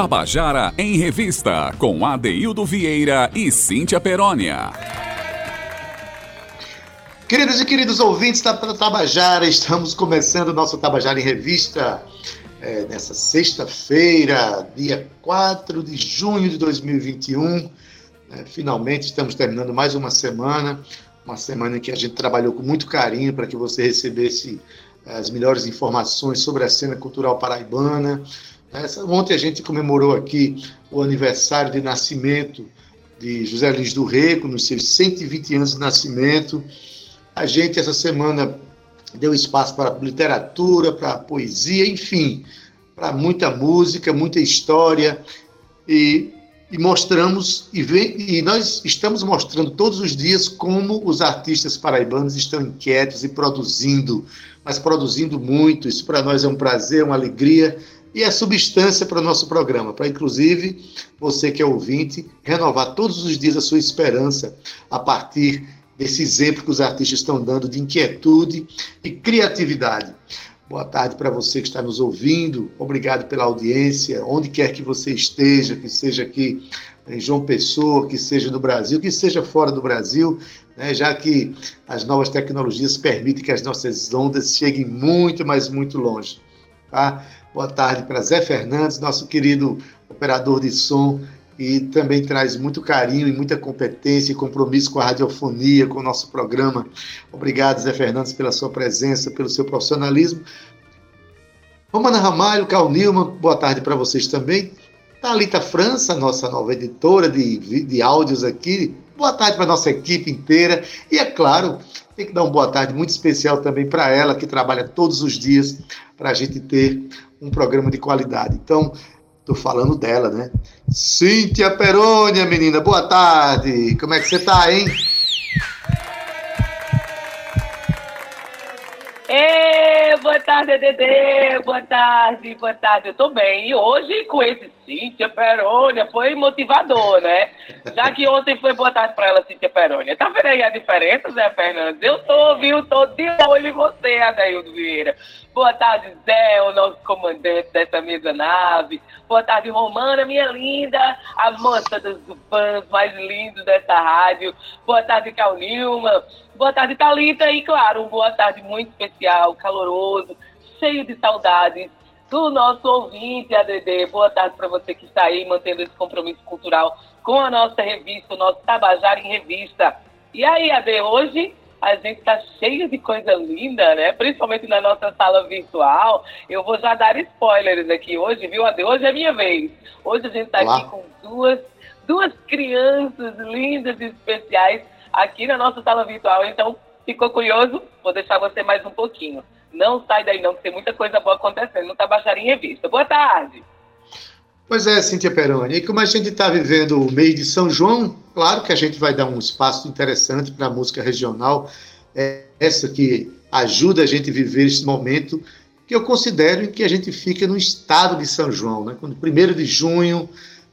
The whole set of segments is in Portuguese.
Tabajara em Revista, com Adeildo Vieira e Cíntia Perónia. Queridos e queridos ouvintes da Tabajara, estamos começando o nosso Tabajara em Revista é, nessa sexta-feira, dia 4 de junho de 2021. É, finalmente estamos terminando mais uma semana, uma semana em que a gente trabalhou com muito carinho para que você recebesse é, as melhores informações sobre a cena cultural paraibana. Essa, ontem a gente comemorou aqui o aniversário de nascimento de José Lins do Reco, nos seus 120 anos de nascimento. A gente, essa semana, deu espaço para literatura, para poesia, enfim, para muita música, muita história. E, e mostramos, e, vem, e nós estamos mostrando todos os dias como os artistas paraibanos estão inquietos e produzindo, mas produzindo muito. Isso para nós é um prazer, uma alegria e é substância para o nosso programa, para inclusive você que é ouvinte, renovar todos os dias a sua esperança a partir desse exemplo que os artistas estão dando de inquietude e criatividade. Boa tarde para você que está nos ouvindo, obrigado pela audiência, onde quer que você esteja, que seja aqui em João Pessoa, que seja no Brasil, que seja fora do Brasil, né, já que as novas tecnologias permitem que as nossas ondas cheguem muito, mas muito longe. Tá? Boa tarde para Zé Fernandes, nosso querido operador de som, e também traz muito carinho e muita competência e compromisso com a radiofonia, com o nosso programa. Obrigado, Zé Fernandes, pela sua presença, pelo seu profissionalismo. Romana Ramalho, Carl Nilman, boa tarde para vocês também. Thalita França, nossa nova editora de, de áudios aqui. Boa tarde para a nossa equipe inteira. E, é claro, tem que dar uma boa tarde muito especial também para ela, que trabalha todos os dias para a gente ter um programa de qualidade. Então, Tô falando dela, né? Cíntia Perônia, menina, boa tarde. Como é que você tá, hein? Ei, boa tarde, Dedê. Boa tarde, boa tarde. Eu tô bem. E hoje, com esse Cíntia Perônia, foi motivador, né? Já que ontem foi boa tarde pra ela, Cíntia Perônia. Tá vendo aí a diferença, Zé Fernandes? Eu tô, viu? Tô de olho em você, Adaildo Vieira. Boa tarde, Zé, o nosso comandante dessa mesa nave. Boa tarde, Romana, minha linda, a moça dos fãs mais lindos dessa rádio. Boa tarde, Cal Nilma. Boa tarde, Thalita. E, claro, um boa tarde muito especial, caloroso, cheio de saudades do nosso ouvinte, ADD. Boa tarde para você que está aí mantendo esse compromisso cultural com a nossa revista, o nosso Tabajara em Revista. E aí, AD, hoje a gente está cheio de coisa linda, né? Principalmente na nossa sala virtual. Eu vou já dar spoilers aqui hoje, viu, Ade? Hoje é minha vez. Hoje a gente está aqui com duas, duas crianças lindas e especiais aqui na nossa sala virtual. Então, ficou curioso? Vou deixar você mais um pouquinho. Não sai daí não, que tem muita coisa boa acontecendo no Tabajara em Revista. Boa tarde! Pois é, Cíntia Peroni. E como a gente está vivendo o mês de São João, claro que a gente vai dar um espaço interessante para a música regional, é essa que ajuda a gente a viver esse momento que eu considero que a gente fica no estado de São João, né? Quando primeiro de junho,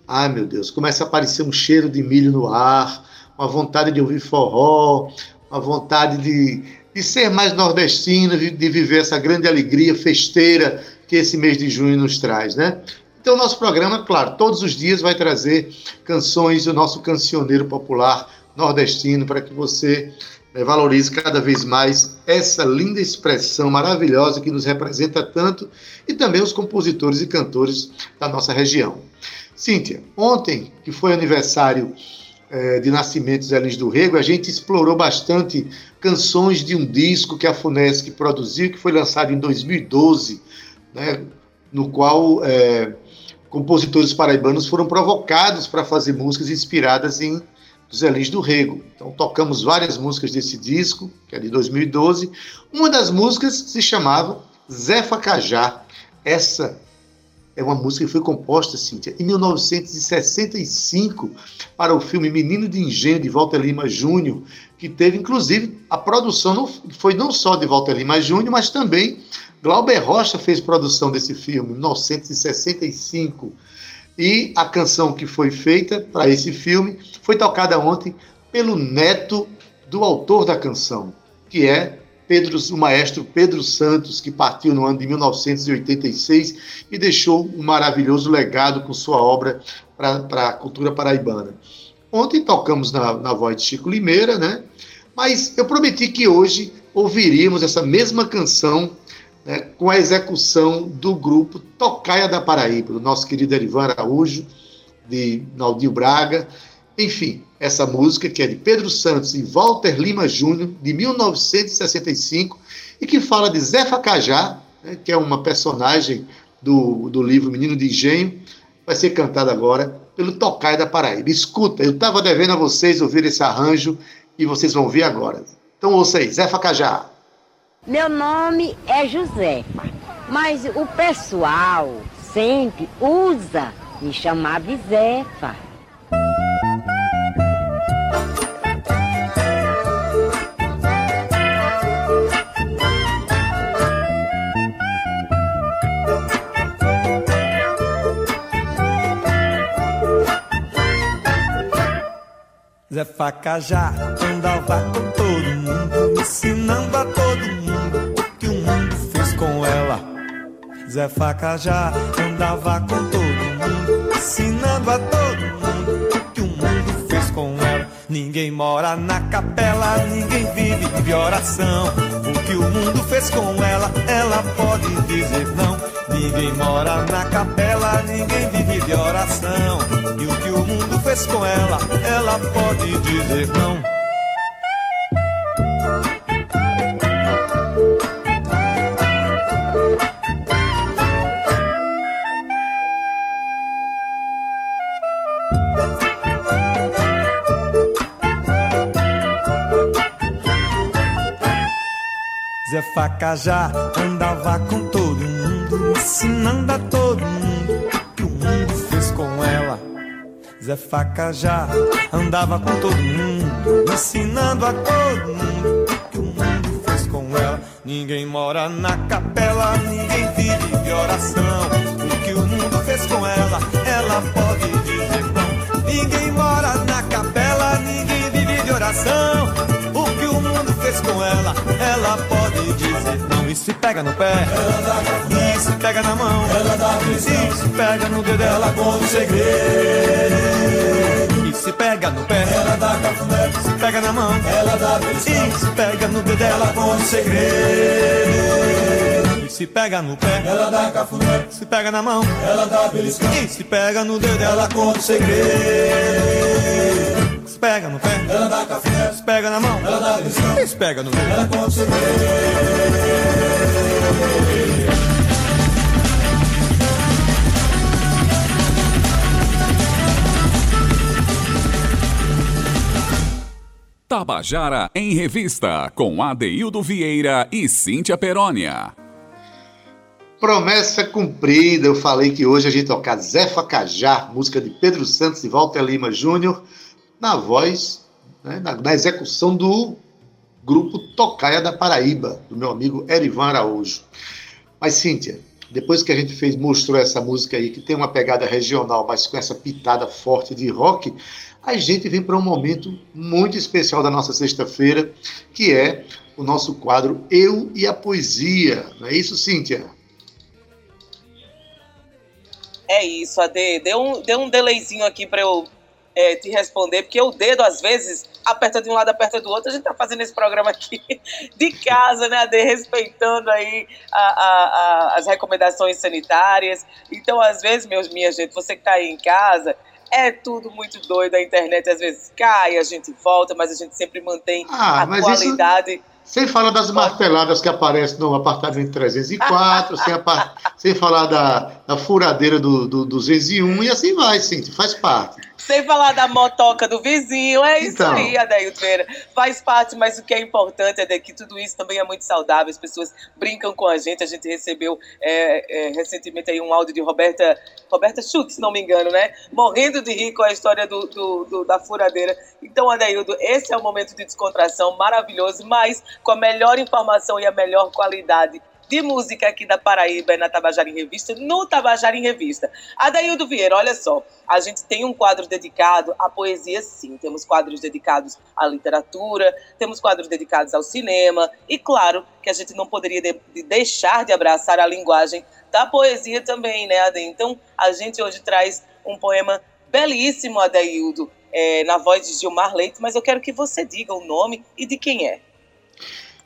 ai meu Deus, começa a aparecer um cheiro de milho no ar, uma vontade de ouvir forró, uma vontade de, de ser mais nordestino, de, de viver essa grande alegria festeira que esse mês de junho nos traz, né? Então, nosso programa, claro, todos os dias vai trazer canções do nosso cancioneiro popular nordestino para que você né, valorize cada vez mais essa linda expressão maravilhosa que nos representa tanto e também os compositores e cantores da nossa região. Cíntia, ontem, que foi aniversário é, de nascimento de Zé do Rego, a gente explorou bastante canções de um disco que a Funesc produziu, que foi lançado em 2012, né, no qual é, compositores paraibanos foram provocados para fazer músicas inspiradas em José Lins do Rego. Então tocamos várias músicas desse disco, que é de 2012. Uma das músicas se chamava Zé Facajá. Essa é uma música que foi composta, Cíntia, em 1965 para o filme Menino de Engenho de Walter Lima Júnior, que teve, inclusive, a produção não, foi não só de Walter Lima Júnior, mas também Glauber Rocha fez produção desse filme, em 1965. E a canção que foi feita para esse filme foi tocada ontem pelo neto do autor da canção, que é Pedro, o maestro Pedro Santos, que partiu no ano de 1986 e deixou um maravilhoso legado com sua obra para a cultura paraibana. Ontem tocamos na, na voz de Chico Limeira, né? Mas eu prometi que hoje ouviríamos essa mesma canção né, com a execução do grupo Tocaia da Paraíba, do nosso querido Erivan Araújo, de Naldinho Braga. Enfim, essa música que é de Pedro Santos e Walter Lima Júnior, de 1965, e que fala de Zé Facajá, né, que é uma personagem do, do livro Menino de Engenho, vai ser cantada agora pelo Tocaia da Paraíba. Escuta, eu estava devendo a vocês ouvir esse arranjo e vocês vão ver agora. Então ouça aí, Zé Facajá. Meu nome é Josefa, mas o pessoal sempre usa me chamar de Zefa. Zé Facajá andava com todo mundo, ensinando a todo mundo o que o mundo fez com ela. Zé Facajá andava com todo mundo, ensinando a todo mundo o que o mundo fez com ela. Ninguém mora na capela, ninguém vive de oração. O que o mundo fez com ela, ela pode dizer não. Ninguém mora na capela, ninguém vive de oração. E o que o mundo fez com ela, ela pode dizer não. Zé Facajá andava com todo mundo, ensinando a todo mundo que o mundo fez com ela. Zé Facajá andava com todo mundo, ensinando a todo mundo que o mundo fez com ela. Ninguém mora na capela, ninguém vive de oração. O que o mundo fez com ela, ela pode dizer não. Ninguém mora na capela, ninguém vive de oração. Que o mundo fez com ela, ela pode dizer não. E se pega no pé, e se pega na mão, e se pega no dedo, ela conta o segredo. E se pega no pé, ela dá cafuné, se pega na mão, ela dá beliscão. E se pega no dedo, ela conta o segredo. E se pega no pé, ela dá cafuné, se pega na mão, ela dá beliscão. E se pega no dedo, ela conta o segredo. Se pega no pé, ela dá café. Pega na mão, ela dá beliscão. E se pega no dedo, ela conta o segredo. Tabajara em Revista, com Adeildo Vieira e Cíntia Perónia. Promessa cumprida, eu falei que hoje a gente tocar Zé Facajá, música de Pedro Santos e Walter Lima Júnior, na voz, né, na, na, execução do grupo Tocaia da Paraíba, do meu amigo Erivan Araújo. Mas, Cíntia, depois que a gente fez, mostrou essa música aí, que tem uma pegada regional, mas com essa pitada forte de rock, a gente vem para um momento muito especial da nossa sexta-feira, que é o nosso quadro Eu e a Poesia. Não é isso, Cíntia? É isso, Ade. Deu um, deu um delayzinho aqui para eu é, te responder, porque o dedo, às vezes, aperta de um lado, aperta do outro. A gente tá fazendo esse programa aqui de casa, né, Ade? Respeitando aí a, a, a, as recomendações sanitárias. Então, às vezes, meus, minha gente, você que tá aí em casa, é tudo muito doido, a internet às vezes cai, a gente volta, mas a gente sempre mantém ah, a qualidade. Isso... Sem falar das marteladas que aparecem no apartamento 304, sem, sem falar da, da furadeira do, do 201 e assim vai, sim, faz parte. Sem falar da motoca do vizinho, é isso então. aí, Adailto Vera. Faz parte, mas o que é importante é que tudo isso também é muito saudável. As pessoas brincam com a gente. A gente recebeu é, é, recentemente aí um áudio de Roberta, Roberta Schultz, se não me engano, né? Morrendo de rir com a história do, do, do da furadeira. Então, Adaildo, esse é o momento de descontração maravilhoso, mas com a melhor informação e a melhor qualidade de música aqui da Paraíba na Tabajara em Revista, no Tabajara em Revista. Adaildo Vieira, olha só, a gente tem um quadro dedicado à poesia, sim. Temos quadros dedicados à literatura, temos quadros dedicados ao cinema, e claro que a gente não poderia de, de deixar de abraçar a linguagem da poesia também, né, Ade? Então, a gente hoje traz um poema belíssimo, Adaildo, é, na voz de Gilmar Leite, mas eu quero que você diga o nome e de quem é.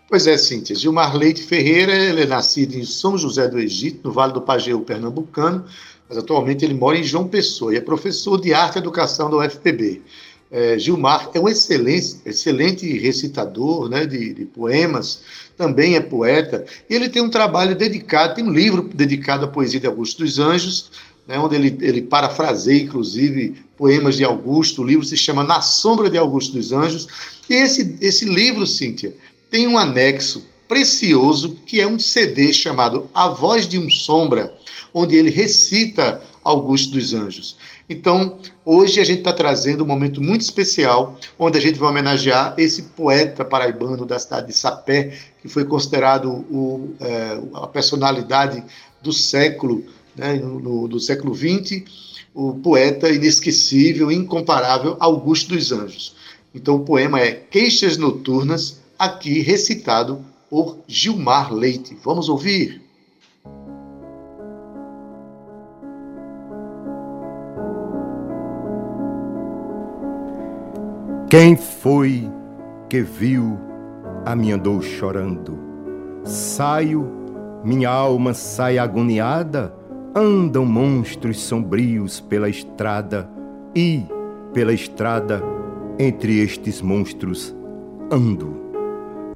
Pois é, Cíntia. Gilmar Leite Ferreira, ele é nascido em São José do Egito, no Vale do Pajeú, pernambucano, mas atualmente ele mora em João Pessoa e é professor de arte e educação da UFPB. É, Gilmar é um excelente, excelente recitador né, de, de, poemas, também é poeta, e ele tem um trabalho dedicado, tem um livro dedicado à poesia de Augusto dos Anjos, né, onde ele, ele parafraseia, inclusive, poemas de Augusto. O livro se chama Na Sombra de Augusto dos Anjos. E esse, esse livro, Cíntia, tem um anexo precioso que é um CD chamado A Voz de um Sombra, onde ele recita Augusto dos Anjos. Então, hoje a gente está trazendo um momento muito especial, onde a gente vai homenagear esse poeta paraibano da cidade de Sapé, que foi considerado o, é, a personalidade do século, né, no, do século XX, o poeta inesquecível, incomparável Augusto dos Anjos. Então, o poema é Queixas Noturnas, aqui recitado por Gilmar Leite. Vamos ouvir? Quem foi que viu a minha dor chorando? Saio, minha alma sai agoniada, andam monstros sombrios pela estrada e, pela estrada, entre estes monstros, ando.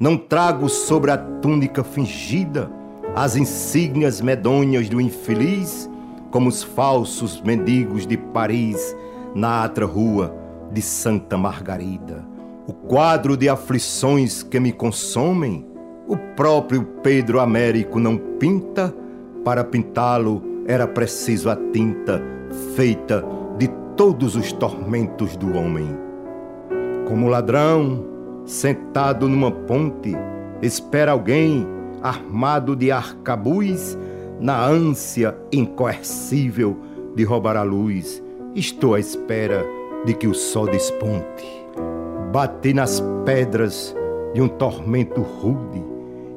Não trago sobre a túnica fingida as insígnias medonhas do infeliz, como os falsos mendigos de Paris na atra rua de Santa Margarida. O quadro de aflições que me consomem, o próprio Pedro Américo não pinta, para pintá-lo era preciso a tinta feita de todos os tormentos do homem. Como ladrão, sentado numa ponte, espera alguém armado de arcabuz, na ânsia incoercível de roubar a luz. Estou à espera de que o sol desponte. Bati nas pedras de um tormento rude,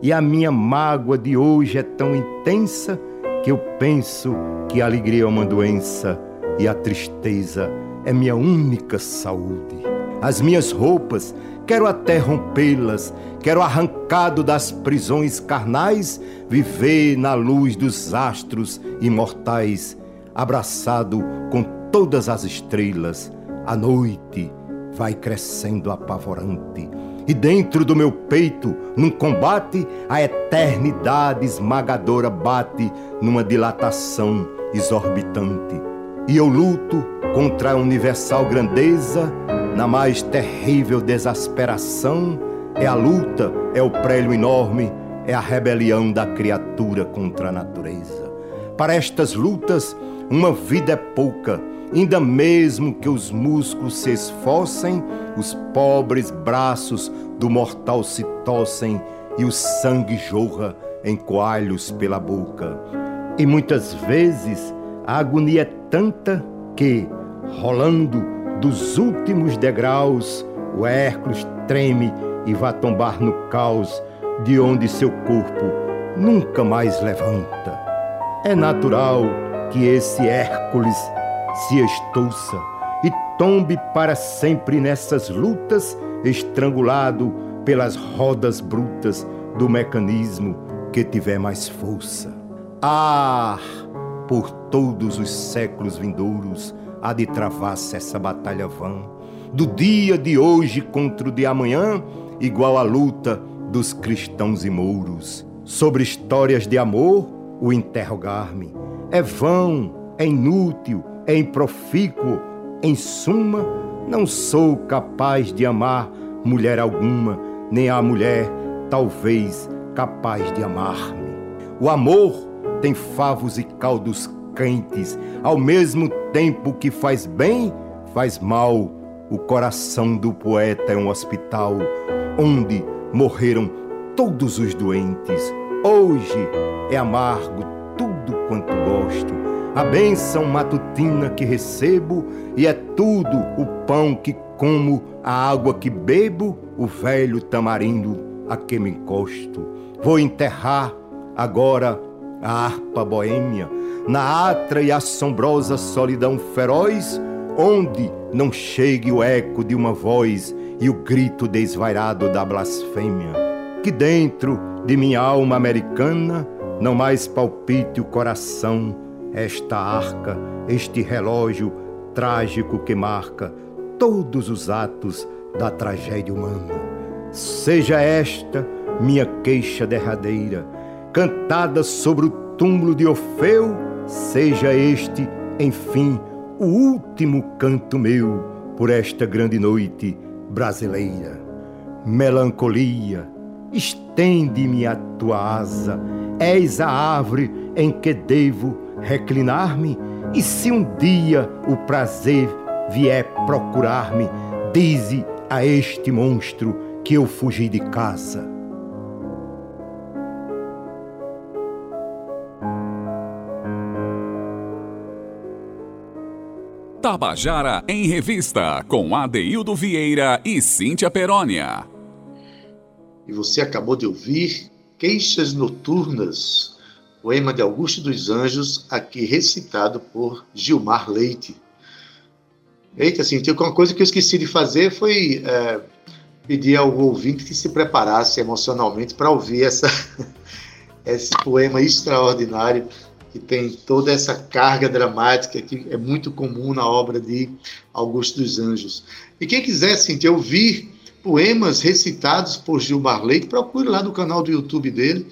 e a minha mágoa de hoje é tão intensa que eu penso que a alegria é uma doença e a tristeza é minha única saúde. As minhas roupas Quero até rompê-las, quero arrancado das prisões carnais, viver na luz dos astros imortais, abraçado com todas as estrelas. A noite vai crescendo apavorante, e dentro do meu peito, num combate, a eternidade esmagadora bate numa dilatação exorbitante. E eu luto contra a universal grandeza na mais terrível desasperação, é a luta, é o prélio enorme, é a rebelião da criatura contra a natureza. Para estas lutas, uma vida é pouca, ainda mesmo que os músculos se esforcem, os pobres braços do mortal se tossem e o sangue jorra em coalhos pela boca. E muitas vezes a agonia é tanta que, rolando dos últimos degraus, o Hércules treme e vai tombar no caos, de onde seu corpo nunca mais levanta. É natural que esse Hércules se estouça e tombe para sempre nessas lutas, estrangulado pelas rodas brutas do mecanismo que tiver mais força. Ah, por todos os séculos vindouros, há de travar-se essa batalha vã. Do dia de hoje contra o de amanhã, igual à luta dos cristãos e mouros. Sobre histórias de amor, o interrogar-me é vão, é inútil, é improfícuo. Em suma, não sou capaz de amar mulher alguma, nem a mulher, talvez, capaz de amar-me. O amor tem favos e caldos quentes, ao mesmo tempo que faz bem, faz mal. O coração do poeta é um hospital onde morreram todos os doentes, Hoje é amargo tudo quanto gosto, a bênção matutina que recebo, e é tudo o pão que como, a água que bebo, o velho tamarindo a que me encosto. Vou enterrar agora a harpa boêmia, na atra e assombrosa solidão feroz, onde não chegue o eco de uma voz e o grito desvairado da blasfêmia. Que dentro de minha alma americana não mais palpite o coração, esta arca, este relógio trágico que marca todos os atos da tragédia humana. Seja esta minha queixa derradeira, cantada sobre o túmulo de Orfeu, seja este, enfim, o último canto meu por esta grande noite brasileira. Melancolia, estende-me a tua asa, és a árvore em que devo reclinar-me, e se um dia o prazer vier procurar-me, dize a este monstro que eu fugi de casa. Tabajara em Revista, com Adeildo Vieira e Cíntia Perónia. E você acabou de ouvir Queixas Noturnas, poema de Augusto dos Anjos, aqui recitado por Gilmar Leite. Eita, Cíntia, uma coisa que eu esqueci de fazer foi é, pedir ao ouvinte que se preparasse emocionalmente para ouvir essa, esse poema extraordinário que tem toda essa carga dramática que é muito comum na obra de Augusto dos Anjos. E quem quiser sentir ouvir poemas recitados por Gilmar Leite, procure lá no canal do YouTube dele,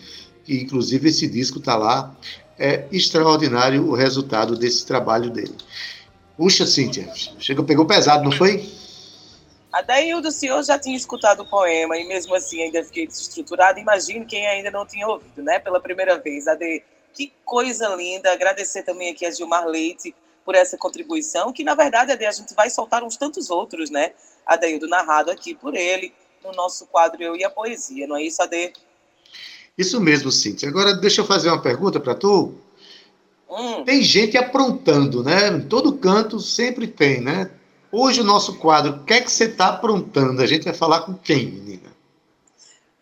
que inclusive esse disco está lá. É extraordinário o resultado desse trabalho dele. Puxa, Cíntia, chegou, pegou pesado, não foi? Adaildo, o senhor já tinha escutado o poema e mesmo assim ainda fiquei desestruturado. Imagine quem ainda não tinha ouvido, né? Pela primeira vez. Ade, que coisa linda. Agradecer também aqui a Gilmar Leite por essa contribuição, que na verdade, Ade, a gente vai soltar uns tantos outros, né? Adaildo narrado aqui por ele, no nosso quadro Eu e a Poesia, não é isso, Ade? Isso mesmo, Cíntia. Agora, deixa eu fazer uma pergunta para tu. Hum. Tem gente aprontando, né? Em todo canto sempre tem, né? Hoje o nosso quadro, o que é que você está aprontando? A gente vai falar com quem, menina?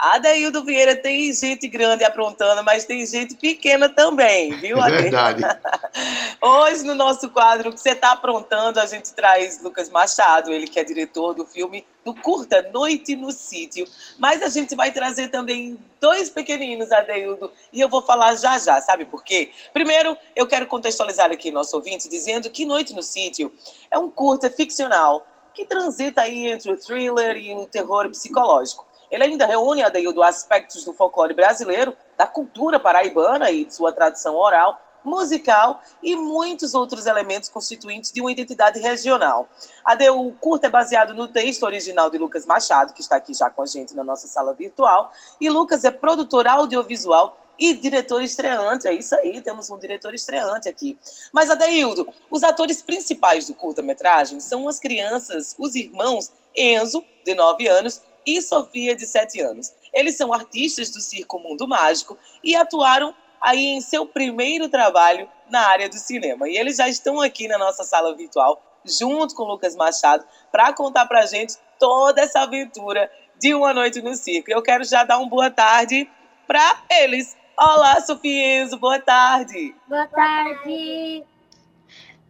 Adaildo Vieira tem gente grande aprontando, mas tem gente pequena também, viu, É verdade. Hoje, no nosso quadro, o que você está aprontando, a gente traz Lucas Machado, ele que é diretor do filme do curta Noite no Sítio. Mas a gente vai trazer também dois pequeninos, Adeildo, e eu vou falar já já, sabe por quê? Primeiro, eu quero contextualizar aqui nosso ouvinte, dizendo que Noite no Sítio é um curta ficcional que transita aí entre o thriller e o terror psicológico. Ele ainda reúne, Adeildo, aspectos do folclore brasileiro, da cultura paraibana e de sua tradição oral, musical e muitos outros elementos constituintes de uma identidade regional. Adeu, o curta é baseado no texto original de Lucas Machado, que está aqui já com a gente na nossa sala virtual, e Lucas é produtor audiovisual e diretor estreante. É isso aí, temos um diretor estreante aqui. Mas, Adeildo, os atores principais do curta-metragem são as crianças, os irmãos Enzo, de 9 anos, e Sofia, de 7 anos. Eles são artistas do Circo Mundo Mágico e atuaram aí em seu primeiro trabalho na área do cinema. E eles já estão aqui na nossa sala virtual, junto com o Lucas Machado, para contar para a gente toda essa aventura de uma noite no circo. Eu quero já dar uma boa tarde para eles. Olá, Sofia Enzo, boa tarde. Boa tarde.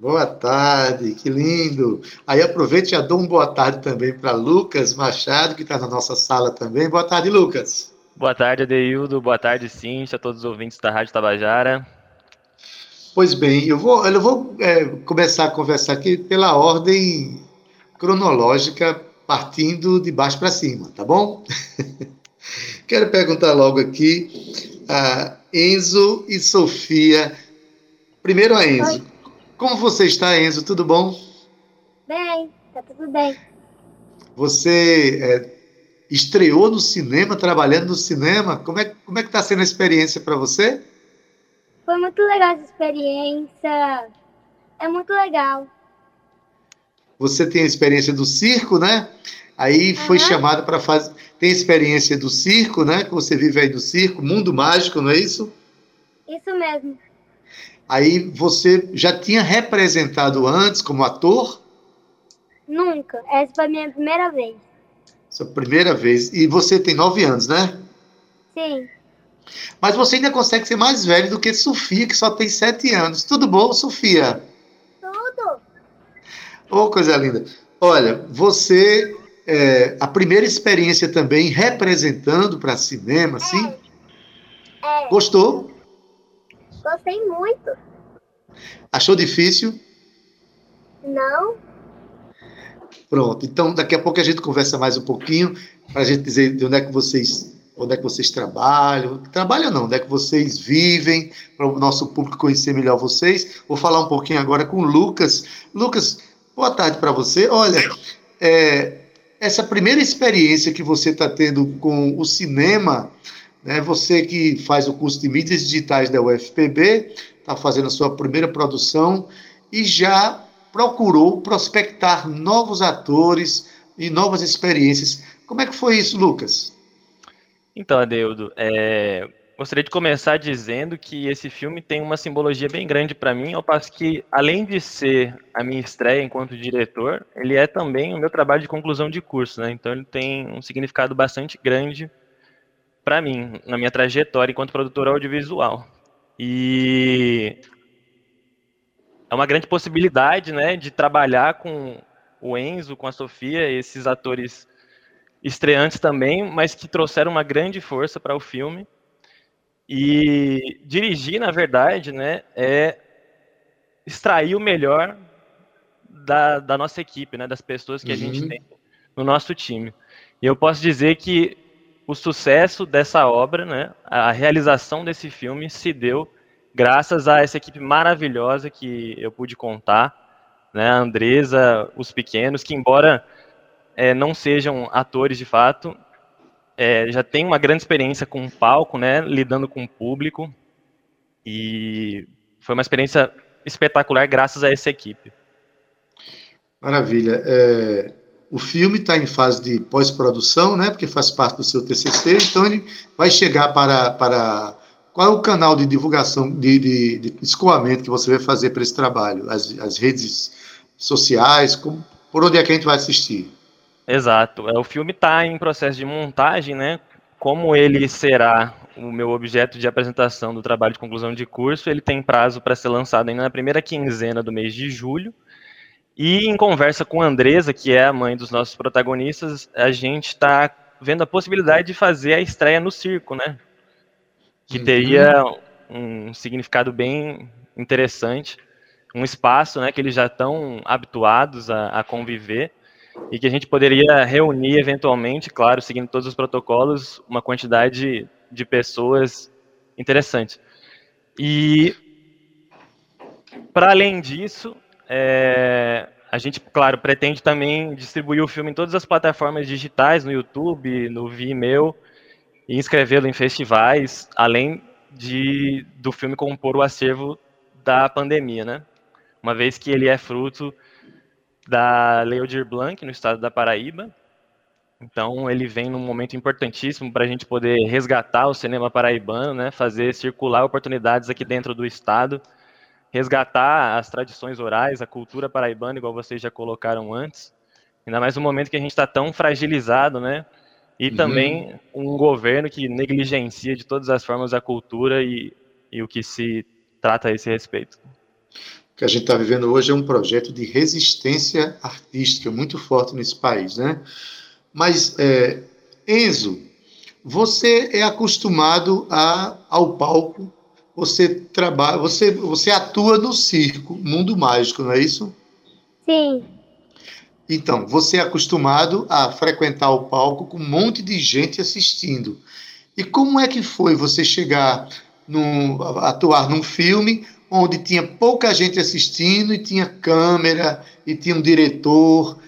Boa tarde, que lindo. Aí aproveite e já dou uma boa tarde também para Lucas Machado, que está na nossa sala também. Boa tarde, Lucas. Boa tarde, Adeildo. Boa tarde, Cíntia, a todos os ouvintes da Rádio Tabajara. Pois bem, eu vou, eu vou é, começar a conversar aqui pela ordem cronológica, partindo de baixo para cima, tá bom? Quero perguntar logo aqui a Enzo e Sofia. Primeiro a Enzo. Oi. Como você está, Enzo? Tudo bom? Bem, tá tudo bem. Você é, estreou no cinema, trabalhando no cinema. Como é, como é que está sendo a experiência para você? Foi muito legal essa experiência. É muito legal. Você tem a experiência do circo, né? Aí foi Aham. chamado para fazer. Tem experiência do circo, né? Que você vive aí do circo, mundo mágico, não é isso? Isso mesmo. Aí você já tinha representado antes como ator, Nunca. Essa foi a minha primeira vez. sua primeira vez. E você tem nove anos, né? Sim. Mas você ainda consegue ser mais velho do que Sofia, que só tem sete anos. Tudo bom, Sofia? Tudo. Ô, coisa linda. Olha, você. é, a primeira experiência também representando para cinema, assim. É, Gostou? Gostei muito. Achou difícil? Não? Pronto. Então, daqui a pouco a gente conversa mais um pouquinho para a gente dizer de onde é que vocês, onde é que vocês trabalham. Trabalham não, onde é que vocês vivem, para o nosso público conhecer melhor vocês. Vou falar um pouquinho agora com o Lucas. Lucas, boa tarde para você. Olha, é, essa primeira experiência que você está tendo com o cinema, né, você que faz o curso de mídias digitais da UFPB, está fazendo a sua primeira produção e já procurou prospectar novos atores e novas experiências. Como é que foi isso, Lucas? Então, Adeudo, é, gostaria de começar dizendo que esse filme tem uma simbologia bem grande para mim, ao passo que, além de ser a minha estreia enquanto diretor, ele é também o meu trabalho de conclusão de curso, né? Então, ele tem um significado bastante grande para mim, na minha trajetória enquanto produtor audiovisual. E é uma grande possibilidade, né, de trabalhar com o Enzo, com a Sofia, esses atores estreantes também, mas que trouxeram uma grande força para o filme. E dirigir, na verdade, né, é extrair o melhor da, da nossa equipe, né, das pessoas que a gente Uhum. tem no nosso time. E eu posso dizer que o sucesso dessa obra, né, a realização desse filme se deu graças a essa equipe maravilhosa que eu pude contar, né, a Andresa, os pequenos, que embora é, não sejam atores de fato, é, já tem uma grande experiência com o palco, né, lidando com o público, e foi uma experiência espetacular graças a essa equipe. Maravilha. É, o filme está em fase de pós-produção, né? Porque faz parte do seu TCC, então ele vai chegar para, para qual é o canal de divulgação, de, de, de escoamento que você vai fazer para esse trabalho? As, as redes sociais, como, por onde é que a gente vai assistir? Exato. É, O filme está em processo de montagem, né? Como ele será o meu objeto de apresentação do trabalho de conclusão de curso, ele tem prazo para ser lançado ainda na primeira quinzena do mês de julho. E em conversa com a Andresa, que é a mãe dos nossos protagonistas, a gente está vendo a possibilidade de fazer a estreia no circo, né? Que Uhum. teria um significado bem interessante, um espaço, né, que eles já estão habituados a, a conviver e que a gente poderia reunir eventualmente, claro, seguindo todos os protocolos, uma quantidade de pessoas interessante. E para além disso, é, a gente, claro, pretende também distribuir o filme em todas as plataformas digitais, no YouTube, no Vimeo, e inscrevê-lo em festivais, além de do filme compor o acervo da pandemia, né? Uma vez que ele é fruto da Lei Blanc, no estado da Paraíba. Então, ele vem num momento importantíssimo para a gente poder resgatar o cinema paraibano, né? fazer circular oportunidades aqui dentro do estado, resgatar as tradições orais, a cultura paraibana, igual vocês já colocaram antes. Ainda mais no momento que a gente está tão fragilizado, né? E Uhum. também um governo que negligencia de todas as formas a cultura e, e o que se trata a esse respeito. O que a gente está vivendo hoje é um projeto de resistência artística muito forte nesse país, né? Mas, é, Enzo, você é acostumado a, ao palco, você trabalha, você, você atua no circo, mundo mágico, não é isso? Sim. Então, você é acostumado a frequentar o palco com um monte de gente assistindo. E como é que foi você chegar no atuar num filme onde tinha pouca gente assistindo e tinha câmera e tinha um diretor?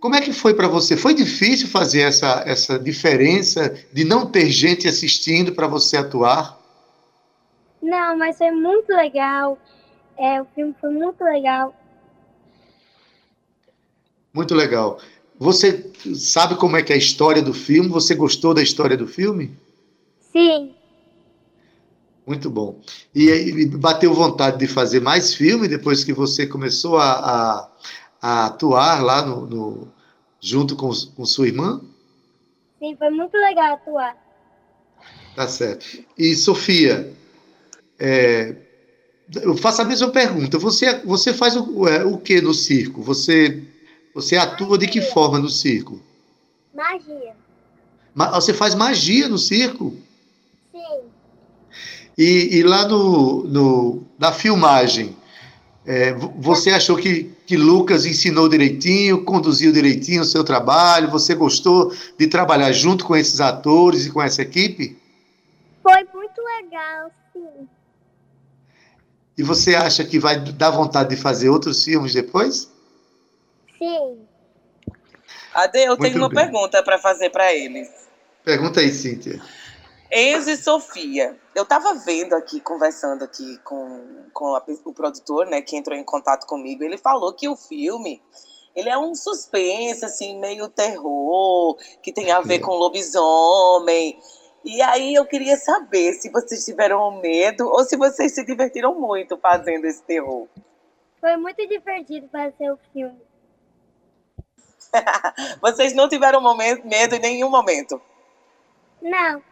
Como é que foi para você? Foi difícil fazer essa, essa diferença de não ter gente assistindo para você atuar? Não, mas foi muito legal. É, o filme foi muito legal. Muito legal. Você sabe como é que é a história do filme? Você gostou da história do filme? Sim. Muito bom. E, e bateu vontade de fazer mais filme depois que você começou a, a, a atuar lá no, no junto com, com sua irmã? Sim, foi muito legal atuar. Tá certo. E Sofia, é, eu faço a mesma pergunta. Você, você faz o, é, o que no circo? Você, você atua de que forma no circo? Magia. Ma- Você faz magia no circo? Sim. E, e lá no, no, na filmagem, é, vo- você achou que, que Lucas ensinou direitinho, conduziu direitinho o seu trabalho? Você gostou de trabalhar junto com esses atores e com essa equipe? Foi muito legal, sim. E você acha que vai dar vontade de fazer outros filmes depois? Sim. Ade, eu tenho Muito uma bem. pergunta para fazer para eles. Pergunta aí, Cíntia. Enzo e Sofia, eu tava vendo aqui, conversando aqui com, com a o produtor, né, que entrou em contato comigo, ele falou que o filme, ele é um suspense, assim, meio terror, que tem a ver É. com lobisomem. E aí eu queria saber se vocês tiveram medo ou se vocês se divertiram muito fazendo esse terror. Foi muito divertido fazer o filme. Vocês não tiveram momen- medo em nenhum momento. Não.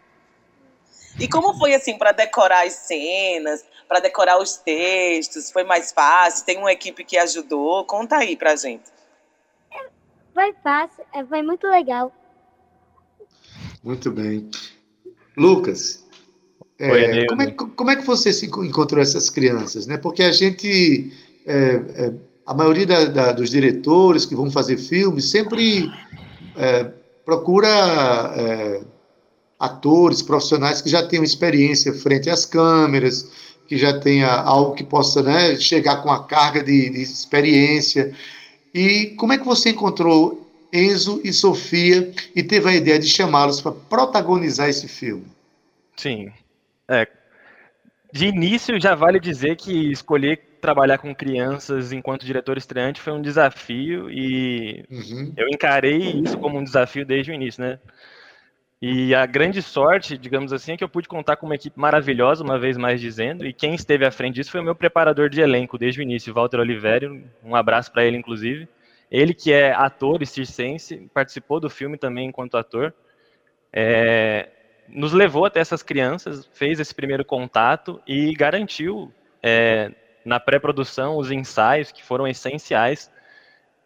E como foi assim para decorar as cenas, para decorar os textos? Foi mais fácil? Tem uma equipe que ajudou? Conta aí pra gente. Foi fácil. é, Foi muito legal. Muito bem. Lucas, é, como, é, que- como é que você se enco- encontrou essas crianças? Né? Porque a gente, é, é, a maioria da- da- dos diretores que vão fazer filmes sempre é, procura é, atores, profissionais que já tenham experiência frente às câmeras, que já tenha algo que possa né, chegar com a carga de, de experiência. E como é que você encontrou Enzo e Sofia e teve a ideia de chamá-los para protagonizar esse filme? Sim. É, de início, já vale dizer que escolher trabalhar com crianças enquanto diretor estreante foi um desafio e Uhum. eu encarei isso como um desafio desde o início, né? E a grande sorte, digamos assim, é que eu pude contar com uma equipe maravilhosa, uma vez mais dizendo, e quem esteve à frente disso foi o meu preparador de elenco desde o início, Walter Oliveira, um abraço para ele, inclusive. Ele que é ator e circense, participou do filme também enquanto ator, é, nos levou até essas crianças, fez esse primeiro contato e garantiu é, na pré-produção os ensaios que foram essenciais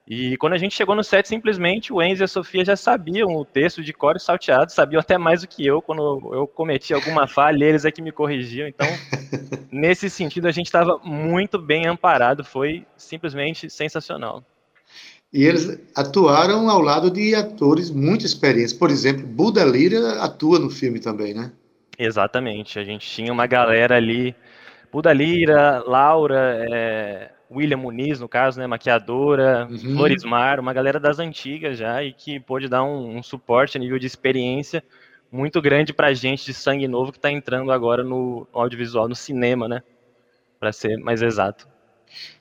e quando a gente chegou no set, simplesmente o Enzo e a Sofia já sabiam o texto de cor salteado, sabiam até mais do que eu quando eu cometi alguma falha, eles é que me corrigiam. Então, nesse sentido, a gente estava muito bem amparado, foi simplesmente sensacional. E eles atuaram ao lado de atores muito experientes. Por exemplo, Buda Lira atua no filme também, né? Exatamente, a gente tinha uma galera ali, Buda Lira, Laura, é, William Muniz, no caso, né, maquiadora, Uhum. Florismar, uma galera das antigas já e que pôde dar um, um suporte a nível de experiência muito grande pra gente de sangue novo que está entrando agora no audiovisual, no cinema, né, para ser mais exato.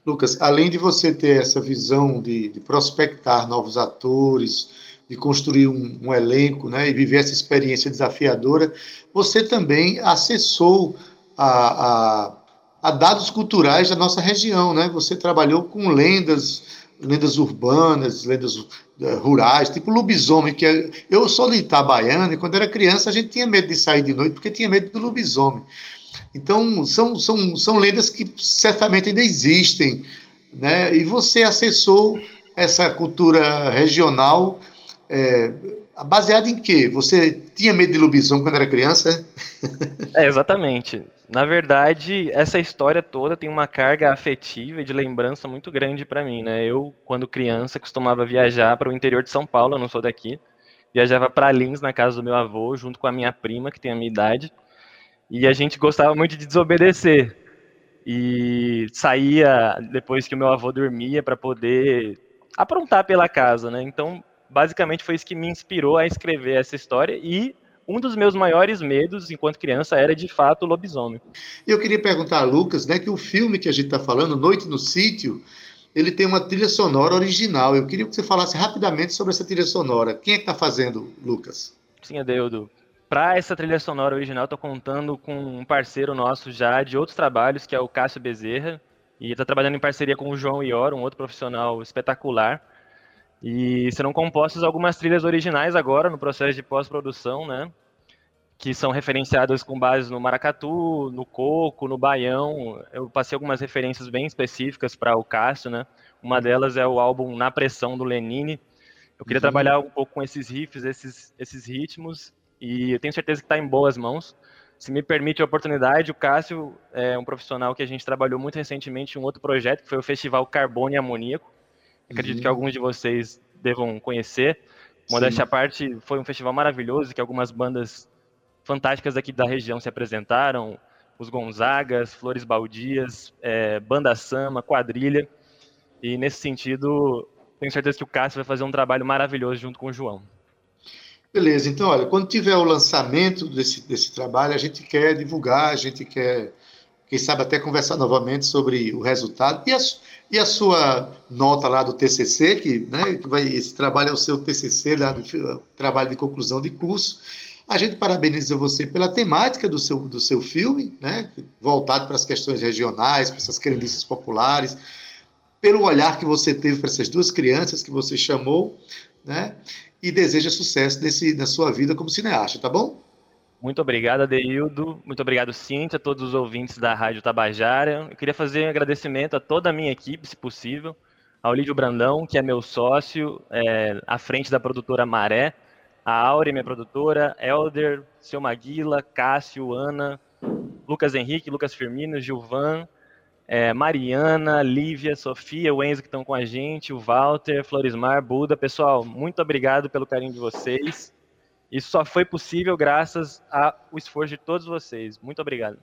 Lucas, além de você ter essa visão de, de prospectar novos atores, de construir um, um elenco, né, e viver essa experiência desafiadora, você também acessou a, a, a dados culturais da nossa região, né? Você trabalhou com lendas, lendas urbanas, lendas eh, rurais, tipo lobisomem, que é, eu sou de Itabaiana e quando era criança a gente tinha medo de sair de noite porque tinha medo do lobisomem. Então, são, são, são lendas que certamente ainda existem, né? E você acessou essa cultura regional é, baseada em quê? Você tinha medo de lobisomem quando era criança? É, exatamente. Na verdade, essa história toda tem uma carga afetiva e de lembrança muito grande para mim, né? Eu, quando criança, costumava viajar para o interior de São Paulo, eu não sou daqui. Viajava para Lins, na casa do meu avô, junto com a minha prima, que tem a minha idade. E a gente gostava muito de desobedecer. E saía depois que o meu avô dormia para poder aprontar pela casa, né? Então, basicamente foi isso que me inspirou a escrever essa história e um dos meus maiores medos enquanto criança era de fato o lobisomem. Eu queria perguntar a Lucas, né, que o filme que a gente está falando, Noite no Sítio, ele tem uma trilha sonora original. Eu queria que você falasse rapidamente sobre essa trilha sonora. Quem é que está fazendo, Lucas? Sim, Adeudo. Para essa trilha sonora original, estou contando com um parceiro nosso já de outros trabalhos, que é o Cássio Bezerra. E está trabalhando em parceria com o João Ior, um outro profissional espetacular. E serão compostas algumas trilhas originais agora no processo de pós-produção, né? Que são referenciadas com base no maracatu, no coco, no baião. Eu passei algumas referências bem específicas para o Cássio, né? Uma delas é o álbum Na Pressão do Lenine. Eu queria uhum. trabalhar um pouco com esses riffs, esses, esses ritmos e eu tenho certeza que está em boas mãos. Se me permite a oportunidade, o Cássio é um profissional que a gente trabalhou muito recentemente em um outro projeto, que foi o Festival Carbono e Amoníaco. Acredito uhum. que alguns de vocês devam conhecer. Modéstia à parte, foi um festival maravilhoso, que algumas bandas fantásticas aqui da região se apresentaram, os Gonzagas, Flores Baldias, é, Banda Sama, Quadrilha, e nesse sentido, tenho certeza que o Cássio vai fazer um trabalho maravilhoso junto com o João. Beleza, então, olha, quando tiver o lançamento desse, desse trabalho, a gente quer divulgar, a gente quer, quem sabe, até conversar novamente sobre o resultado. E a, e a sua nota lá do TCC, que, né, que vai, esse trabalho é o seu TCC, lá do, trabalho de conclusão de curso. A gente parabeniza você pela temática do seu, do seu filme, né, voltado para as questões regionais, para essas crendices populares, pelo olhar que você teve para essas duas crianças que você chamou, né? E deseja sucesso nesse, na sua vida como cineasta, tá bom? Muito obrigado, Adeildo. Muito obrigado, Cintia, a todos os ouvintes da Rádio Tabajara. Eu queria fazer um agradecimento a toda a minha equipe, se possível, ao Lídio Brandão, que é meu sócio, é, à frente da produtora Maré, a Aure, minha produtora, Elder, Seu Maguila, Cássio, Ana, Lucas Henrique, Lucas Firmino, Gilvan, é, Mariana, Lívia, Sofia, o Enzo que estão com a gente, o Walter, Florismar, Buda. Pessoal, muito obrigado pelo carinho de vocês. Isso só foi possível graças ao esforço de todos vocês. Muito obrigado.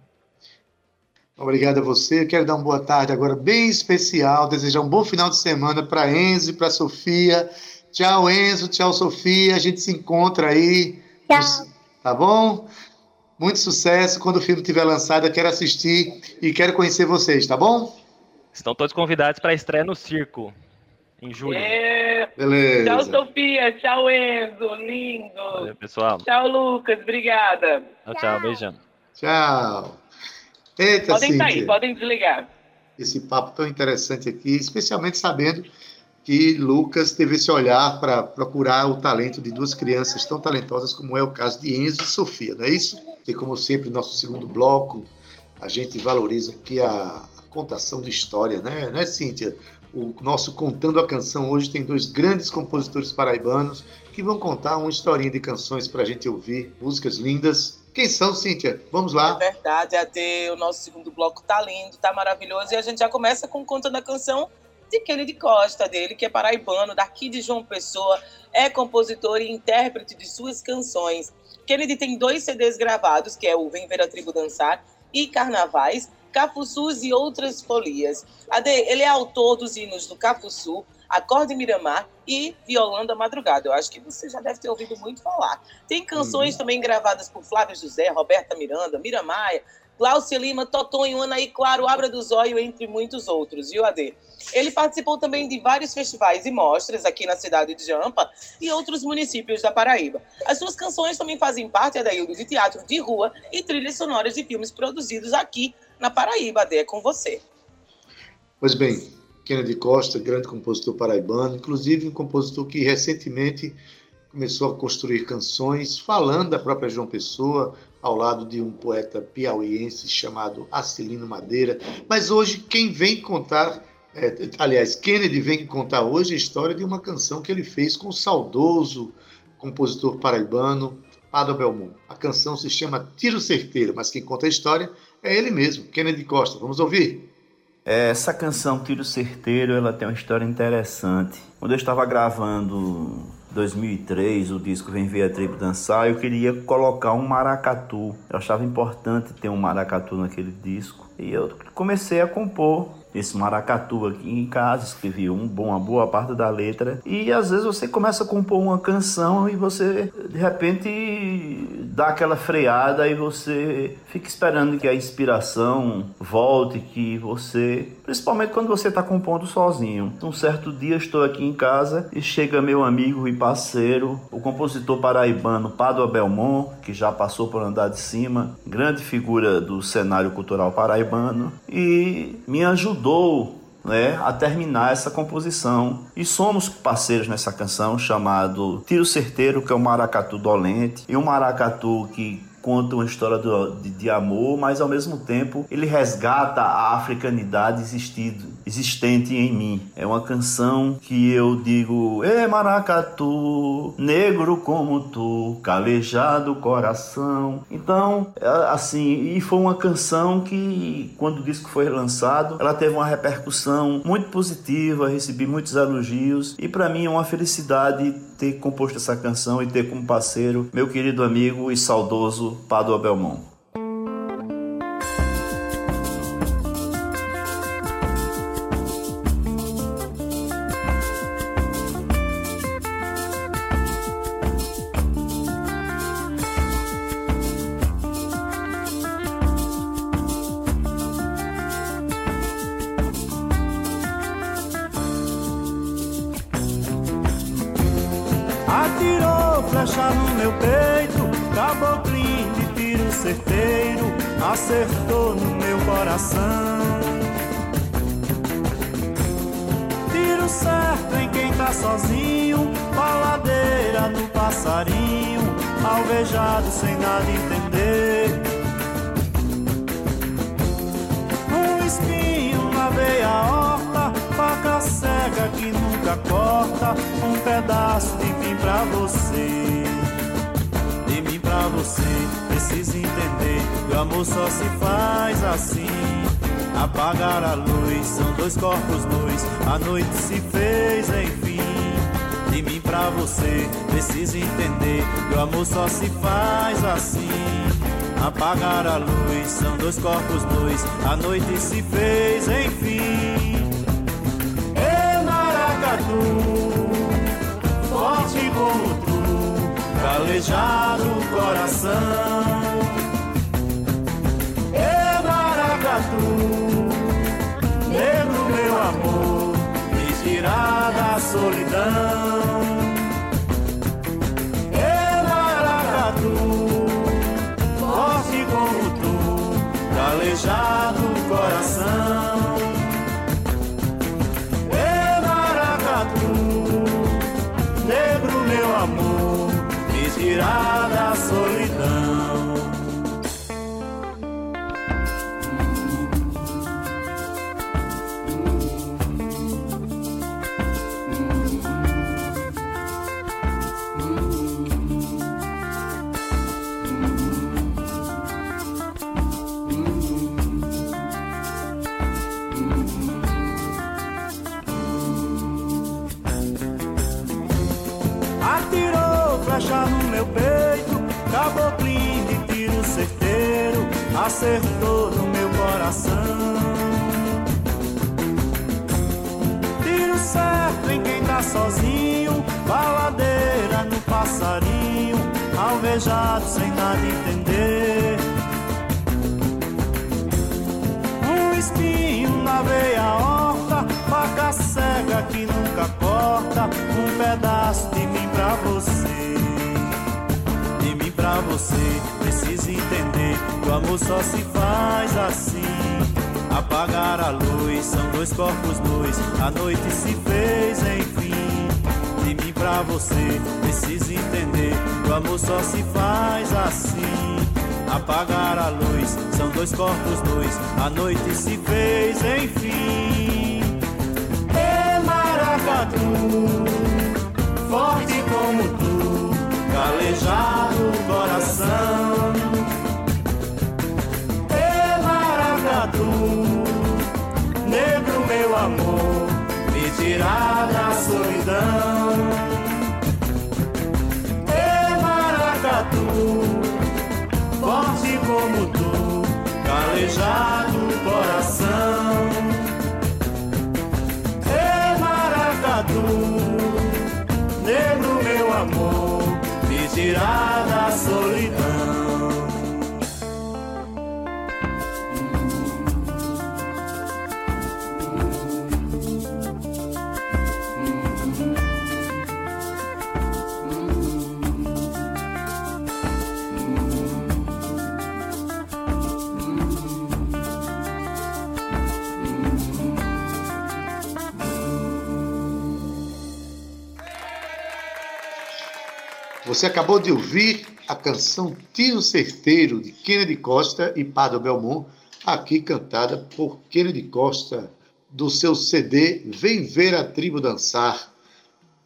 Obrigado a você. quero dar uma boa tarde agora bem especial, desejar um bom final de semana para Enzo e para Sofia. Tchau, Enzo. Tchau, Sofia. A gente se encontra aí. Tchau. Tá bom? Muito sucesso. Quando o filme estiver lançado, eu quero assistir e quero conhecer vocês, tá bom? Estão todos convidados para a estreia no circo, em julho. É. Beleza. Tchau, Sofia. Tchau, Enzo. Lindo. Valeu, pessoal. Tchau, Lucas. Obrigada. Tchau, tchau. Beijão. Tchau. Eita, podem sair, podem desligar. Esse papo tão interessante aqui, especialmente sabendo que Lucas teve esse olhar para procurar o talento de duas crianças tão talentosas como é o caso de Enzo e Sofia, não é isso? E como sempre, nosso segundo bloco, a gente valoriza aqui a, contação de história, né, né, Cíntia? O nosso Contando a Canção hoje tem dois grandes compositores paraibanos que vão contar uma historinha de canções para a gente ouvir, músicas lindas. Quem são, Cíntia? Vamos lá. É verdade, até o nosso segundo bloco tá lindo, tá maravilhoso. E a gente já começa com Contando a Canção de Kennedy Costa, dele, que é paraibano, daqui de João Pessoa, é compositor e intérprete de suas canções. Kennedy tem dois CDs gravados, que é o Vem Ver a Tribo Dançar e Carnavais, Cafuçus e Outras Folias. Ade, ele é autor dos hinos do Cafuçu, Acorde Miramar e Violando a Madrugada. Eu acho que você já deve ter ouvido muito falar. Tem canções uhum. também gravadas por Flávio José, Roberta Miranda, Miramaia, Glaucia Lima, Totonho, Anaí Claro, Abra do Zóio, entre muitos outros, viu, Ade? Ele participou também de vários festivais e mostras aqui na cidade de Jampa e outros municípios da Paraíba. As suas canções também fazem parte, Adaildo, de teatro de rua e trilhas sonoras de filmes produzidos aqui na Paraíba. Ade, é com você. Pois bem, Kennedy Costa, grande compositor paraibano, inclusive um compositor que recentemente começou a construir canções falando da própria João Pessoa, ao lado de um poeta piauiense chamado Acilino Madeira. Mas hoje, quem vem contar, é, aliás, Kennedy vem contar hoje a história de uma canção que ele fez com o saudoso compositor paraibano Ado Belmont. A canção se chama Tiro Certeiro, mas quem conta a história é ele mesmo, Kennedy Costa. Vamos ouvir? Essa canção Tiro Certeiro, ela tem uma história interessante. Quando eu estava gravando 2003, o disco Vem Ver a Tribo Dançar, eu queria colocar um maracatu. Eu achava importante ter um maracatu naquele disco. E eu comecei a compor esse maracatu aqui em casa, escrevi um, uma boa parte da letra. E às vezes você começa a compor uma canção e você de repente dá aquela freada e você fica esperando que a inspiração volte, que você, principalmente quando você está compondo sozinho. Um certo dia estou aqui em casa e chega meu amigo e parceiro, o compositor paraibano Padua Belmont, que já passou por andar de cima, grande figura do cenário cultural paraibano, e me ajudou né, a terminar essa composição. E somos parceiros nessa canção chamado Tiro Certeiro, que é um maracatu dolente, e um maracatu que conta uma história do, de, de, amor, mas ao mesmo tempo ele resgata a africanidade existido, existente em mim. É uma canção que eu digo: Ê maracatu, negro como tu, calejado coração. Então, é, assim, e foi uma canção que, quando o disco foi lançado, ela teve uma repercussão muito positiva, recebi muitos elogios e para mim é uma felicidade ter composto essa canção e ter como parceiro meu querido amigo e saudoso Padua Belmont. Certo em quem tá sozinho, baladeira no passarinho, alvejado sem nada entender. Um espinho na veia horta, faca cega que nunca corta, um pedaço de mim pra você. De mim pra você, precisa entender o amor só se faz assim. Apagar a luz, são dois corpos nus, a noite se fez enfim. De mim pra você, precisa entender o amor só se faz assim. Apagar a luz, são dois corpos nus, a noite se fez enfim. Ei, maracatu forte como tu, calejado coração. E maracatu, da solidão. E maracatu, forte como tu, calejado coração. Acertou no meu coração. Tiro certo em quem tá sozinho, baladeira no passarinho, alvejado sem nada entender. Um espinho na veia horta, faca cega que nunca corta, um pedaço de mim pra você pra você. Precisa entender que o amor só se faz assim. Apagar a luz, são dois corpos nus. A noite se fez, enfim. De mim pra você, precisa entender que o amor só se faz assim. Apagar a luz, são dois corpos nus. A noite se fez, enfim. E maracatu, forte como tu calejado tirar da solidão. E maracatu, forte como tu, calejado coração. E maracatu, negro meu amor tirar da solidão. Você acabou de ouvir a canção Tiro Certeiro, de Kennedy Costa e Padre Belmont, aqui cantada por Kennedy Costa, do seu CD Vem Ver a Tribo Dançar.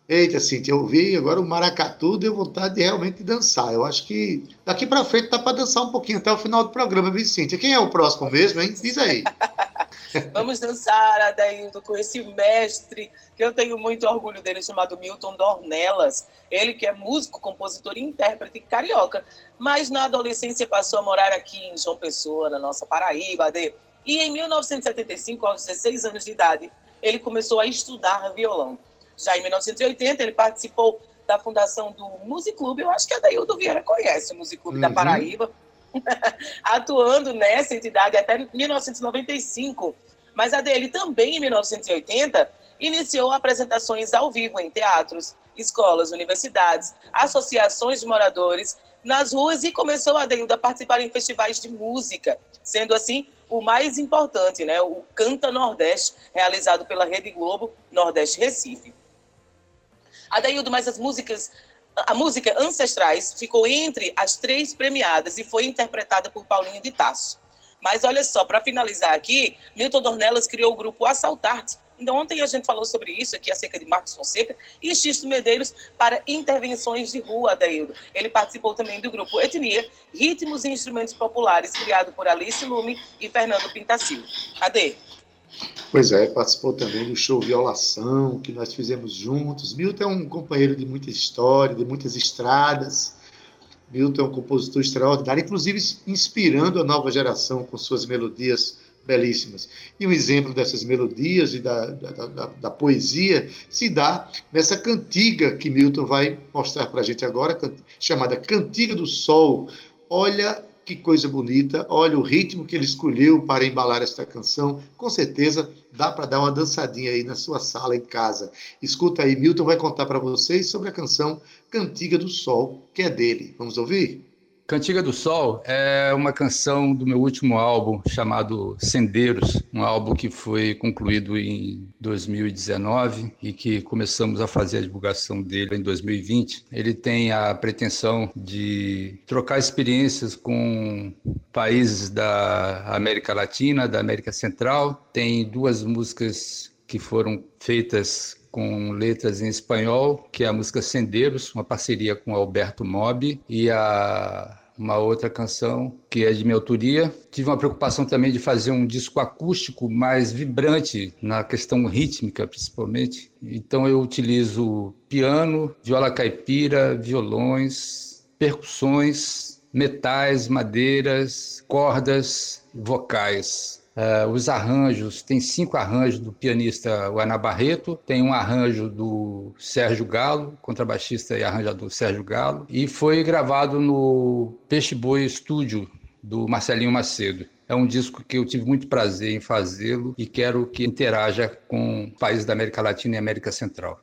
Eita, Cintia, eu ouvi agora o maracatu, deu vontade de realmente dançar. Eu acho que daqui para frente dá para dançar um pouquinho até o final do programa, viu, Cintia? Quem é o próximo mesmo, hein? Diz aí. Vamos dançar, Adaildo, com esse mestre, que eu tenho muito orgulho dele, chamado Milton Dornelas. Ele que é músico, compositor e intérprete carioca, mas na adolescência passou a morar aqui em João Pessoa, na nossa Paraíba. De... E em 1975, aos 16 anos de idade, ele começou a estudar violão. Já em 1980, ele participou da fundação do Music Club. Eu acho que a Daildo Vieira conhece o Music Club uhum. da Paraíba atuando nessa entidade até 1995. Mas a dele também, em 1980, iniciou apresentações ao vivo em teatros, escolas, universidades, associações de moradores nas ruas e começou a Deilda a participar em festivais de música, sendo assim o mais importante, né, o Canta Nordeste, realizado pela Rede Globo Nordeste Recife. Adeildo, mas as músicas a música Ancestrais ficou entre as três premiadas e foi interpretada por Paulinho de Tasso. Mas olha só, para finalizar aqui, Milton Dornelas criou o grupo Assaltarte. Então, ontem a gente falou sobre isso aqui acerca de Marcos Fonseca e Xisto Medeiros para intervenções de rua, Adaildo. Ele participou também do grupo Etnia, Ritmos e Instrumentos Populares, criado por Alice Lume e Fernando Pintacil. Ade. Pois é, participou também do show Violação, que nós fizemos juntos. Milton é um companheiro de muita história, de muitas estradas. Milton é um compositor extraordinário, inclusive inspirando a nova geração com suas melodias belíssimas. E um exemplo dessas melodias e da, da, da, da poesia se dá nessa cantiga que Milton vai mostrar para a gente agora, chamada Cantiga do Sol. Olha que coisa bonita. Olha o ritmo que ele escolheu para embalar esta canção. Com certeza dá para dar uma dançadinha aí na sua sala em casa. Escuta aí, Milton vai contar para vocês sobre a canção Cantiga do Sol, que é dele. Vamos ouvir? Cantiga do Sol é uma canção do meu último álbum chamado Sendeiros, um álbum que foi concluído em 2019 e que começamos a fazer a divulgação dele em 2020. Ele tem a pretensão de trocar experiências com países da América Latina, da América Central. Tem duas músicas que foram feitas com letras em espanhol, que é a música Sendeiros, uma parceria com Alberto Mobi, e a uma outra canção que é de minha autoria. Tive uma preocupação também de fazer um disco acústico mais vibrante na questão rítmica, principalmente. Então eu utilizo piano, viola caipira, violões, percussões, metais, madeiras, cordas, vocais. Uh, os arranjos, tem cinco arranjos do pianista Ana Barreto, tem um arranjo do Sérgio Galo, contrabaixista e arranjador Sérgio Galo, e foi gravado no Peixe Boi Estúdio, do Marcelinho Macedo. É um disco que eu tive muito prazer em fazê-lo e quero que interaja com países da América Latina e América Central.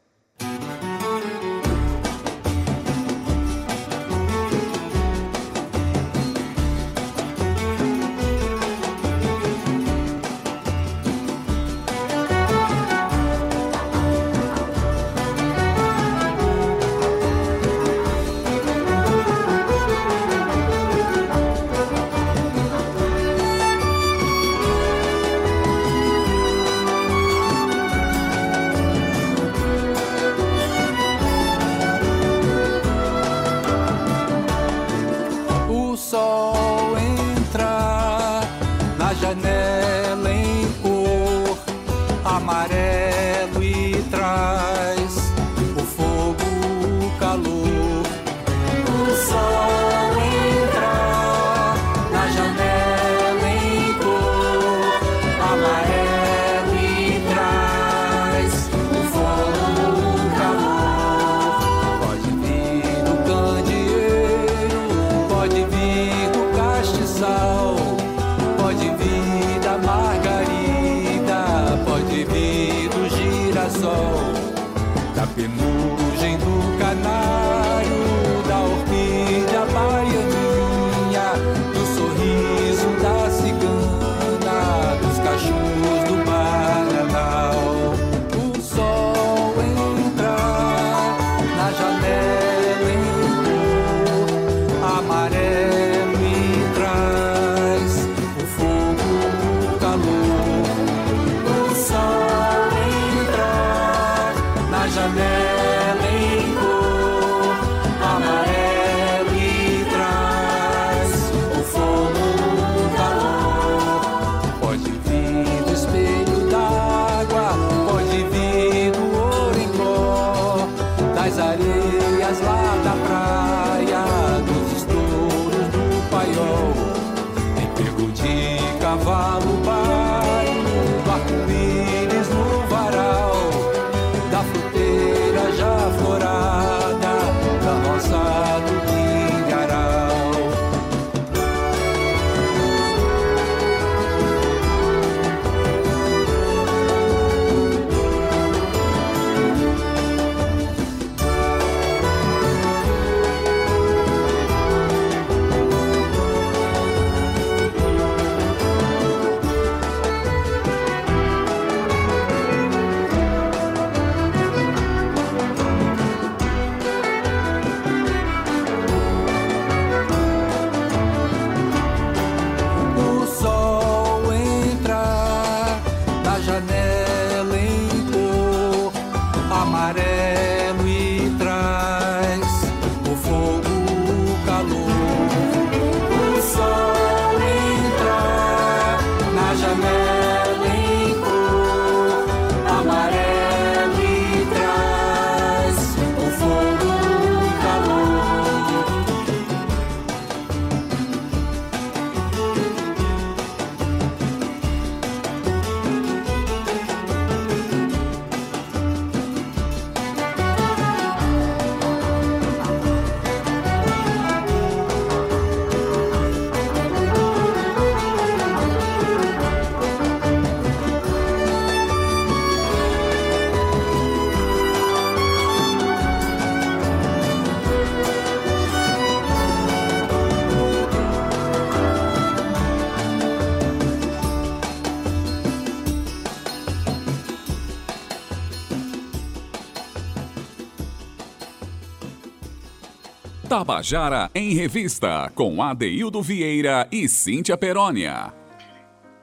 Tabajara em Revista, com Adeildo Vieira e Cíntia Perónia.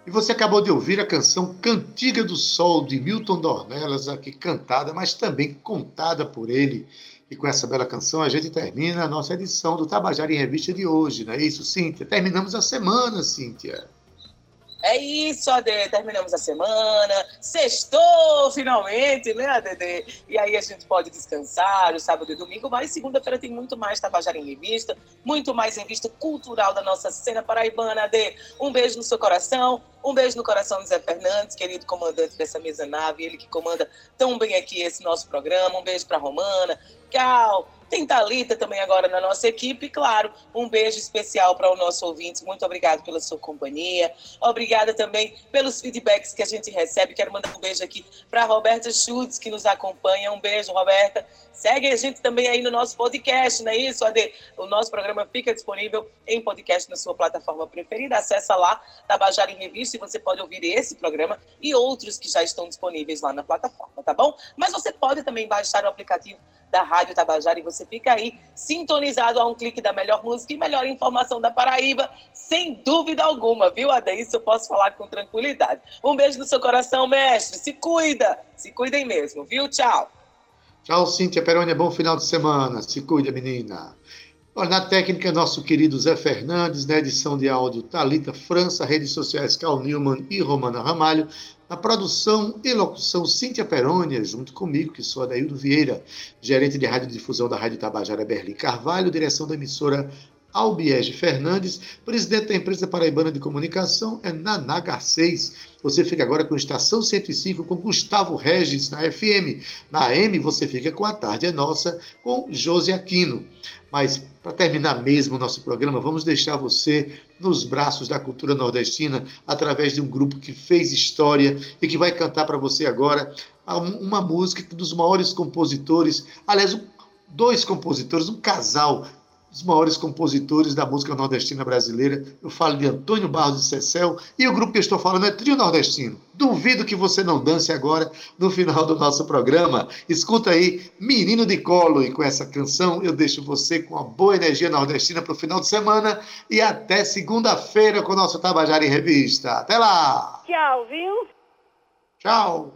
E você acabou de ouvir a canção Cantiga do Sol, de Milton Dornelas, aqui cantada, mas também contada por ele. E com essa bela canção a gente termina a nossa edição do Tabajara em Revista de hoje, não é isso, Cíntia? Terminamos a semana, Cíntia. É isso, Ade. Terminamos a semana. Sextou, finalmente, né, Ade? E aí a gente pode descansar o sábado e domingo, mas segunda-feira tem muito mais Tabajara em Revista, muito mais revista cultural da nossa cena paraibana, Ade. Um beijo no seu coração, um beijo no coração do Zé Fernandes, querido comandante dessa mesa nave, ele que comanda tão bem aqui esse nosso programa. Um beijo para Romana, Cal, tem Thalita também agora na nossa equipe. Claro, um beijo especial para o nosso ouvinte. Muito obrigado pela sua companhia. Obrigada também pelos feedbacks que a gente recebe. Quero mandar um beijo aqui para Roberta Schultz, que nos acompanha. Um beijo, Roberta. Segue a gente também aí no nosso podcast, não é isso, Ade? O nosso programa fica disponível em podcast na sua plataforma preferida. Acesse lá, Tabajara em Revista, e você pode ouvir esse programa e outros que já estão disponíveis lá na plataforma, tá bom? Mas você pode também baixar o aplicativo da Rádio Tabajara e você fica aí sintonizado a um clique da melhor música e melhor informação da Paraíba, sem dúvida alguma, viu, Ada? Isso eu posso falar com tranquilidade. Um beijo no seu coração, mestre. Se cuida, se cuidem mesmo, viu? Tchau. Tchau, Cíntia Peroni. Bom final de semana. Se cuida, menina. Olha, na técnica, nosso querido Zé Fernandes, na edição de áudio Talita França, redes sociais Carl Newman e Romana Ramalho, na produção e locução Cíntia Perônia, junto comigo, que sou Adaildo Vieira, gerente de radiodifusão da Rádio Tabajara Berlim Carvalho, direção da emissora Albiege Fernandes, presidente da empresa paraibana de comunicação, é Naná Garcês. Você fica agora com Estação 105 com Gustavo Regis na FM. Na AM você fica com A Tarde é Nossa com Josi Aquino. Mas para terminar mesmo o nosso programa, vamos deixar você nos braços da cultura nordestina através de um grupo que fez história e que vai cantar para você agora uma música dos maiores compositores, aliás, dois compositores, um casal dos maiores compositores da música nordestina brasileira. Eu falo de Antônio Barros de Cecel e o grupo que eu estou falando é Trio Nordestino. Duvido que você não dance agora no final do nosso programa. Escuta aí Menino de Colo e com essa canção eu deixo você com uma boa energia nordestina para o final de semana e até segunda-feira com o nosso Tabajara em Revista. Até lá! Tchau, viu? Tchau!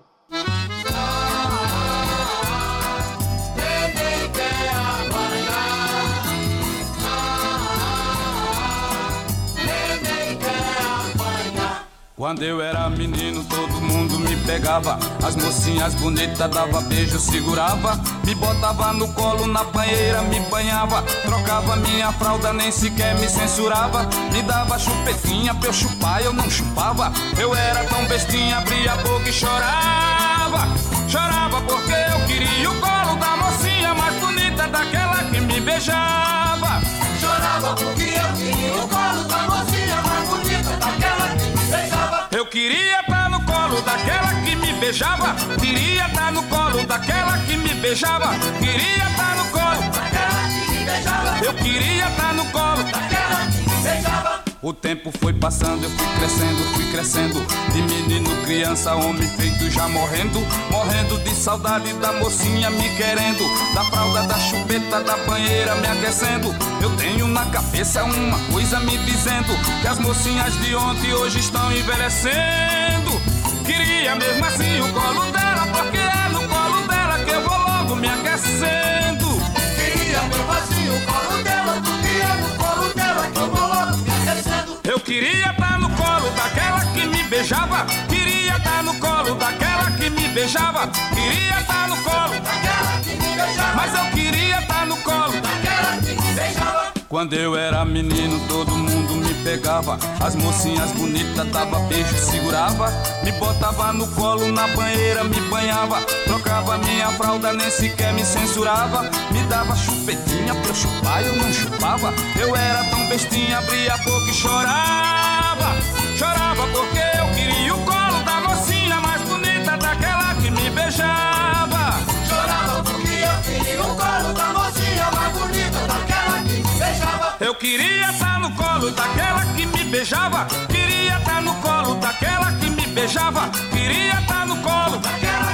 Quando eu era menino, todo mundo me pegava. As mocinhas bonitas dava beijo, segurava. Me botava no colo, na banheira, me banhava. Trocava minha fralda, nem sequer me censurava. Me dava chupetinha pra eu chupar, eu não chupava. Eu era tão bestinha, abria a boca e chorava. Chorava porque eu queria o colo da mocinha mais bonita, daquela que me beijava. Chorava porque queria estar tá no colo daquela que me beijava. Queria estar tá no colo daquela que me beijava. Queria estar tá no colo daquela que me beijava. Eu queria estar O tempo foi passando, eu fui crescendo, fui crescendo. De menino, criança, homem feito já morrendo. Morrendo de saudade da mocinha me querendo. Da fralda, da chupeta, da banheira me aquecendo. Eu tenho na cabeça uma coisa me dizendo: Que as mocinhas de ontem hoje estão envelhecendo. Queria mesmo assim o colo dela, porque é no colo dela que eu vou logo me aquecendo. Queria mesmo assim o colo dela, queria estar tá no colo daquela que me beijava. Queria estar tá no colo daquela que me beijava. Queria estar tá no colo daquela que me beijava. Mas eu queria estar no colo daquela que me beijava. Quando eu era menino, todo mundo me pegava. As mocinhas bonitas dava beijo, segurava. Me botava no colo, na banheira, me banhava. Trocava minha fralda, nem sequer me censurava. Me dava chupetinha pra eu chupar, eu não chupava. Eu era tão bestinha, abria a boca e chorava. Chorava porque eu queria o colo da mocinha mais bonita, daquela que me beijava. Chorava porque eu queria o colo da mocinha mais bonita, daquela que me beijava. Eu queria estar no colo daquela que me beijava. Queria estar tá no colo daquela que me beijava. Queria estar tá no colo daquela